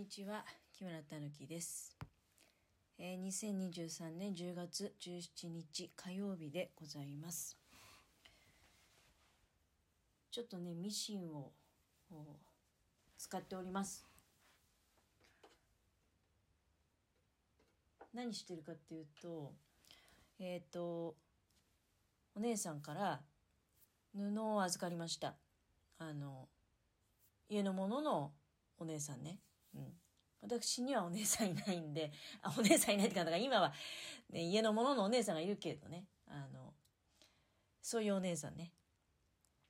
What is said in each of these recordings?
にちは木村たぬきです、えー、2023年10月17日火曜日でございます。ちょっとねミシンを使っております。何してるかっていうとえっ、とお姉さんから布を預かりました。あの家のもののお姉さんね、うん、私にはお姉さんいないんであお姉さんいないってかだから今は、ね、家のもののお姉さんがいるけれどね。あのそういうお姉さんね。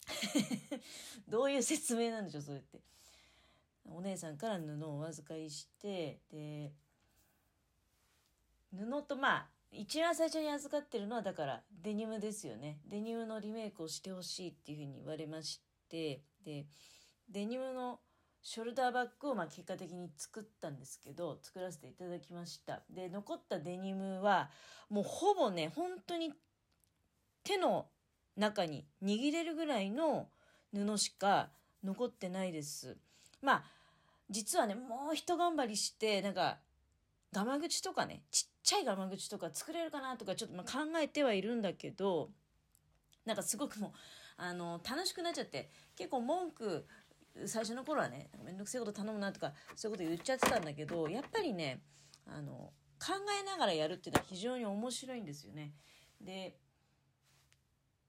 どういう説明なんでしょうそれって。お姉さんから布をお預かりしてで布とまあ一番最初に預かってるのはだからデニムですよね。デニムのリメイクをしてほしいっていうふうに言われましてでデニムのショルダーバッグをまあ結果的に作ったんですけど作らせていただきました。で残ったデニムはもうほぼね本当に手の中に握れるぐらいの布しか残ってないです。まあ実はねもう一頑張りしてなんかガマ口とかねちっちゃいガマ口とか作れるかなとかちょっとまあ考えてはいるんだけどなんかすごくもうあの楽しくなっちゃって結構文句最初の頃はね面倒くせえこと頼むなとかそういうこと言っちゃってたんだけどやっぱりねあの考えながらやるっていうのは非常に面白いんですよね。で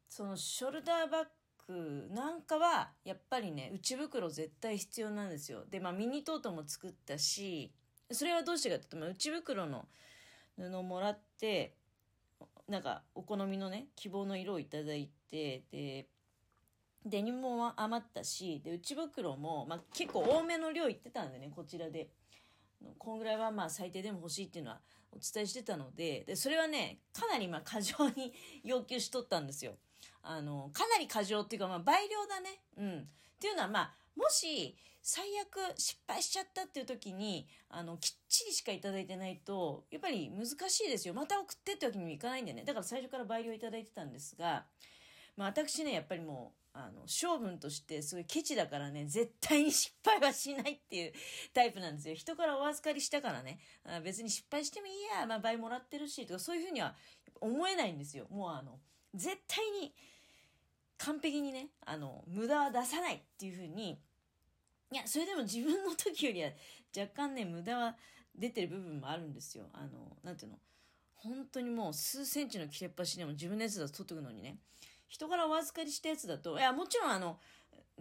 そのショルダーバッグなんかはやっぱりね内袋絶対必要なんですよ。でまあミニトートも作ったしそれはどうしてかっていうと、ま、内袋の布もらってなんかお好みのね希望の色をいただいてでデニムも余ったしで内袋も、まあ、結構多めの量いってたんでねこちらで。こんぐらいはまあ最低でも欲しいっていうのはお伝えしてたので。でそれはねかなりまあ過剰に 要求しとったんですよ。あのかなり過剰っていうかまあ倍量だね。うん。っていうのはまあもし最悪失敗しちゃったっていう時にあのきっちりしかいただいてないとやっぱり難しいですよ。また送ってってわけにもいかないんでね。だから最初から倍量いただいてたんですが、まあ、私ねやっぱりもうあの性分としてすごいケチだからね絶対に失敗はしないっていうタイプなんですよ。人からお預かりしたからね。あ別に失敗してもいいや、まあ、倍もらってるしとかそういうふうには思えないんですよ。もうあの絶対に完璧にねあの無駄は出さないっていうふうに。いやそれでも自分の時よりは若干ね無駄は出てる部分もあるんですよ。あのなんていうの？本当にもう数センチの切れっ端でも自分のやつだと取ってくのにね。人からお預かりしたやつだといやもちろんあの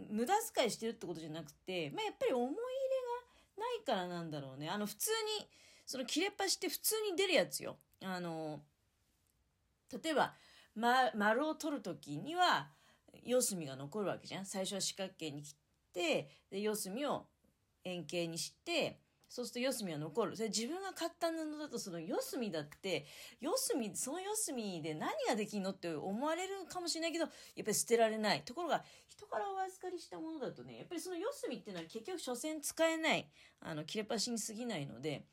無駄遣いしてるってことじゃなくて、まあ、やっぱり思い入れがないからなんだろうね。あの普通にその切れっ端って普通に出るやつよ。あの例えば、ま、丸を取る時には四隅が残るわけじゃん。最初は四角形に切ってで四隅を円形にしてそうすると四隅は残る。それ自分が買った布だとその四隅だって四隅その四隅で何ができんのって思われるかもしれないけどやっぱり捨てられない。ところが人からお預かりしたものだとねやっぱりその四隅っていうのは結局所詮使えない。あの切れ端に過ぎないので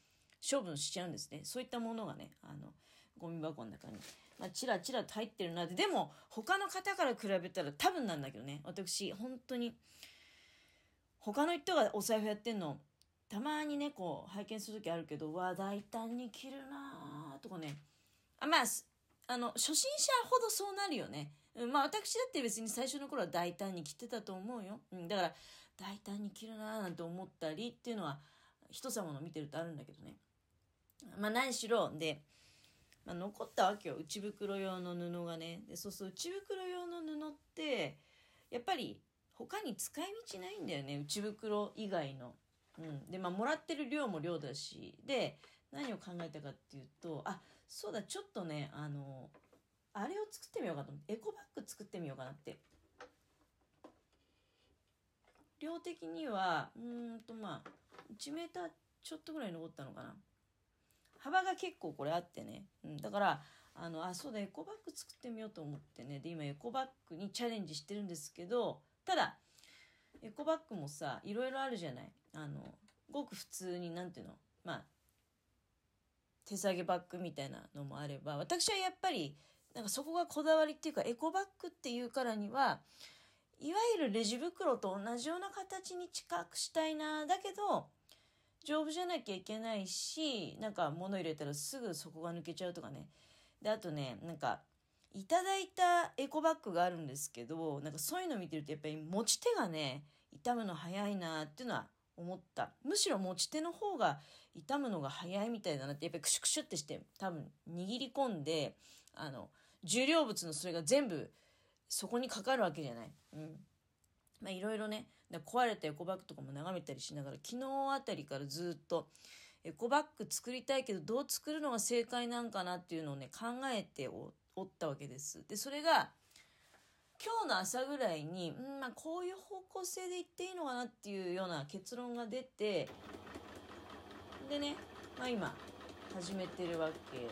処分しちゃうんですね。そういったものがねあのゴミ箱の中に、まあ、チラチラと入ってるなって。でも他の方から比べたら多分なんだけどね。私本当に他の人がお財布やってんのたまにねこう拝見する時あるけどわ大胆に着るなとかね。あまああの初心者ほどそうなるよね、うん、まあ私だって別に最初の頃は大胆に着てたと思うよ、うん、だから大胆に着るななんて思ったりっていうのは人様の見てるとあるんだけどね。まあ何しろで、まあ、残ったわけよ内袋用の布がね。でそうそう内袋用の布ってやっぱり他に使い道ないんだよね内袋以外の。うん、でまあもらってる量も量だしで何を考えたかっていうとあそうだちょっとねあのあれを作ってみようかと思ってエコバッグ作ってみようかなって。量的にはうんとまあ1メーターちょっとぐらい残ったのかな。幅が結構これあってね、うん、だからあのあそうだエコバッグ作ってみようと思ってね。で今エコバッグにチャレンジしてるんですけどただエコバッグもさいろいろあるじゃない。あのごく普通になんていうの？まあ手提げバッグみたいなのもあれば私はやっぱりなんかそこがこだわりっていうかエコバッグっていうからにはいわゆるレジ袋と同じような形に近くしたいなだけど丈夫じゃなきゃいけないし、なんか物入れたらすぐ底が抜けちゃうとかね。で、あとね、なんか、いただいたエコバッグがあるんですけど、なんかそういうの見てるとやっぱり持ち手がね、痛むの早いなっていうのは思った。むしろ持ち手の方が痛むのが早いみたいだなって、やっぱりクシュクシュってして多分握り込んで、あの、重量物のそれが全部そこにかかるわけじゃない。うん。まあいろいろね、壊れたエコバッグとかも眺めたりしながら、昨日あたりからずっと、エコバッグ作りたいけど、どう作るのが正解なんかなっていうのをね、考えておったわけです。で、それが、今日の朝ぐらいに、うん、まあこういう方向性でいっていいのかなっていうような結論が出て、でね、まあ今、始めてるわけ。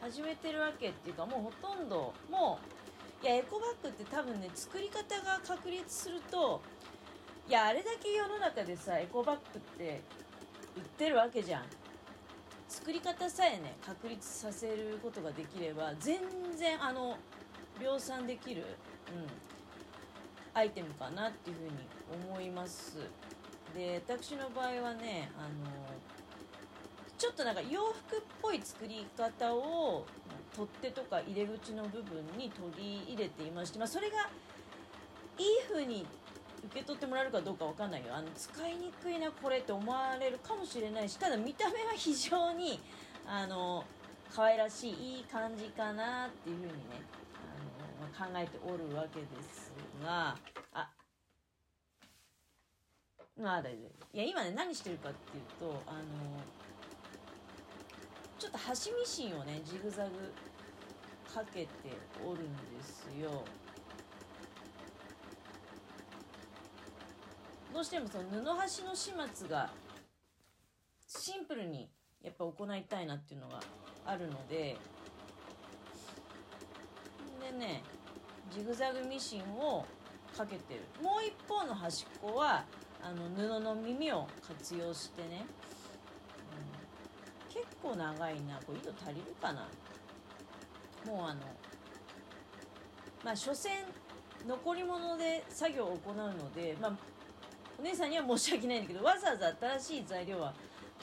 始めてるわけっていうか、もうほとんど、もう、いや、エコバッグって多分ね、作り方が確立すると、いや、あれだけ世の中でさ、エコバッグって売ってるわけじゃん。作り方さえね、確立させることができれば、全然、あの、量産できる、アイテムかなっていうふうに思います。で、私の場合はね、あの、ちょっとなんか洋服っぽい作り方を取っ手とか入れ口の部分に取り入れていまして、まあ、それがいい風に受け取ってもらえるかどうかわかんないよあの使いにくいなこれって思われるかもしれないしただ見た目は非常にあの可愛らしいいい感じかなっていう風にね、考えておるわけですが。あ。まあ大丈夫。いや今ね何してるかっていうとあのちょっと端ミシンをねジグザグかけておるんですよ。どうしてもその布端の始末がシンプルにやっぱ行いたいなっていうのがあるので。でねジグザグミシンをかけてる。もう一方の端っこはあの布の耳を活用してね、うん、結構長いな。これ糸足りるかな？もうあのまあ所詮残り物で作業を行うので、まあ、お姉さんには申し訳ないんだけどわざわざ新しい材料は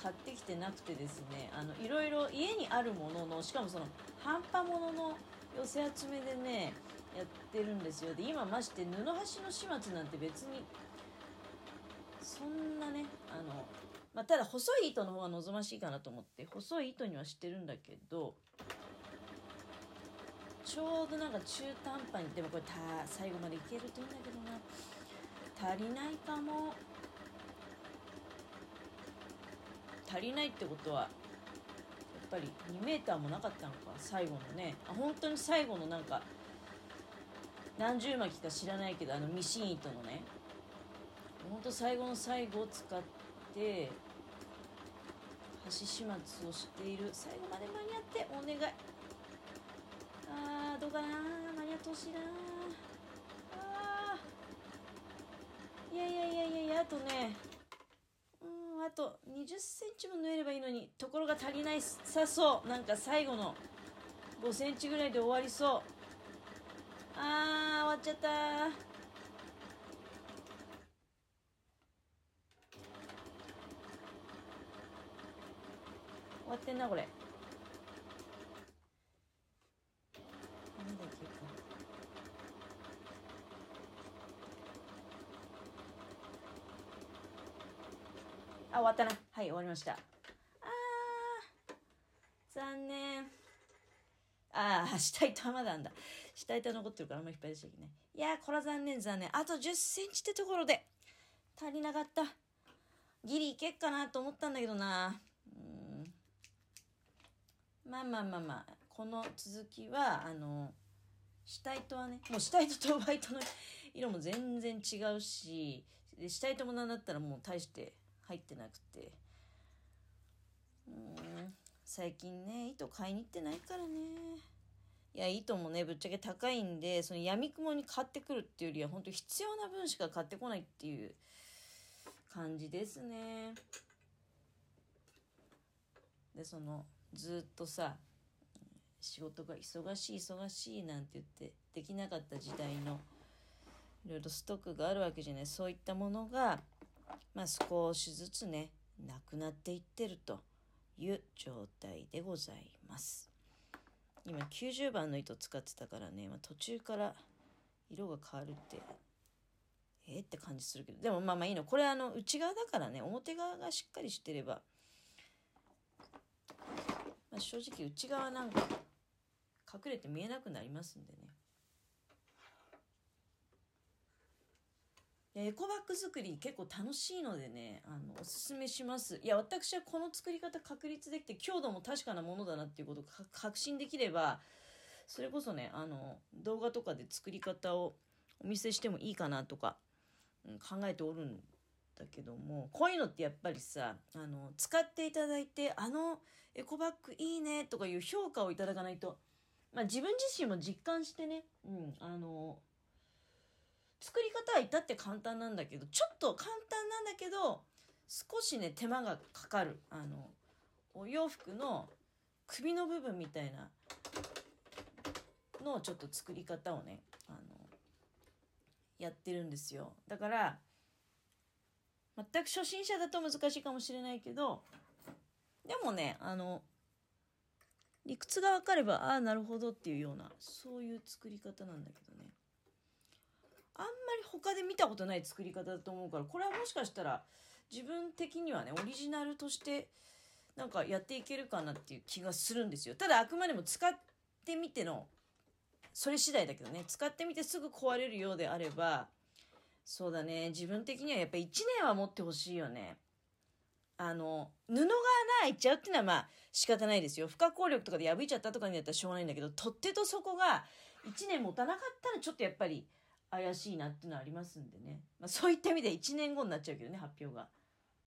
買ってきてなくてですねあのいろいろ家にあるもののしかもその半端ものの寄せ集めでねやってるんですよ。で今まして布端の始末なんて別にそんなねあの、まあ、ただ細い糸の方が望ましいかなと思って細い糸にはしてるんだけどちょうどなんか中途半端にでもこれた最後までいけるといいんだけどな。足りないかも。足りないってことはやっぱり2メーターもなかったのか最後のね。あ本当に最後のなんか何十巻か知らないけどあのミシン糸のね。ほんと最後の最後を使って端始末をしている。最後まで間に合ってお願い。あーどうかな間に合ってほしいなあいやいやいやいやいやあとね。うんあと2 0センチも縫えればいいのにところが足りない。さそう。なんか最後の5センチぐらいで終わりそう。あー終わっちゃった終わってんなこれあ、終わったな。はい、終わりました。あー、残念。あー、下板まだあんだ。下板残ってるからあんまり引っ張り出しちゃいけない。いやー、これは残念残念。あと10センチってところで足りなかった。ギリいけっかなと思ったんだけどな。うんまあまあまあまあ、この続きは、あの、下糸はね、もう下糸と上糸の色も全然違うし、で下糸もなんだったらもう大して入ってなくて最近ね糸買いに行ってないからね。いや糸もねぶっちゃけ高いんでそのやみくもに買ってくるっていうよりは本当必要な分しか買ってこないっていう感じですね。でそのずっとさ仕事が忙しい忙しいなんて言ってできなかった時代のいろいろストックがあるわけじゃない。そういったものがまあ少しずつね、なくなっていってると。いう状態でございます。今90番の糸使ってたからね、まあ、途中から色が変わるってえー、って感じするけど。でもまあまあいいの。これあの内側だからね表側がしっかりしてれば、まあ、正直内側なんか隠れて見えなくなりますんでね。エコバッグ作り結構楽しいのでね、あの、おすすめします。いや、私はこの作り方確立できて、強度も確かなものだなっていうことを確信できれば、それこそね、あの、動画とかで作り方をお見せしてもいいかなとか、うん、考えておるんだけども、こういうのってやっぱりさ、あの、使っていただいて、あのエコバッグいいねとかいう評価をいただかないと、まあ自分自身も実感してね、うん、あの、作り方は至って簡単なんだけどちょっと簡単なんだけど少しね手間がかかる。あのお洋服の首の部分みたいなのちょっと作り方をねあのやってるんですよ。だから全く初心者だと難しいかもしれないけどでもねあの理屈が分かればああなるほどっていうようなそういう作り方なんだけどね。あんまり他で見たことない作り方だと思うからこれはもしかしたら自分的にはねオリジナルとしてなんかやっていけるかなっていう気がするんですよ。ただあくまでも使ってみてのそれ次第だけどね。使ってみてすぐ壊れるようであればそうだね。自分的にはやっぱ1年は持ってほしいよね。あの布が穴開いちゃうっていうのはまあ仕方ないですよ。不可抗力とかで破いちゃったとかになったらしょうがないんだけど取っ手と底が1年持たなかったらちょっとやっぱり怪しいなっていうのはありますんでね、まあ、そういった意味で1年後になっちゃうけどね発表が。